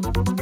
Bye.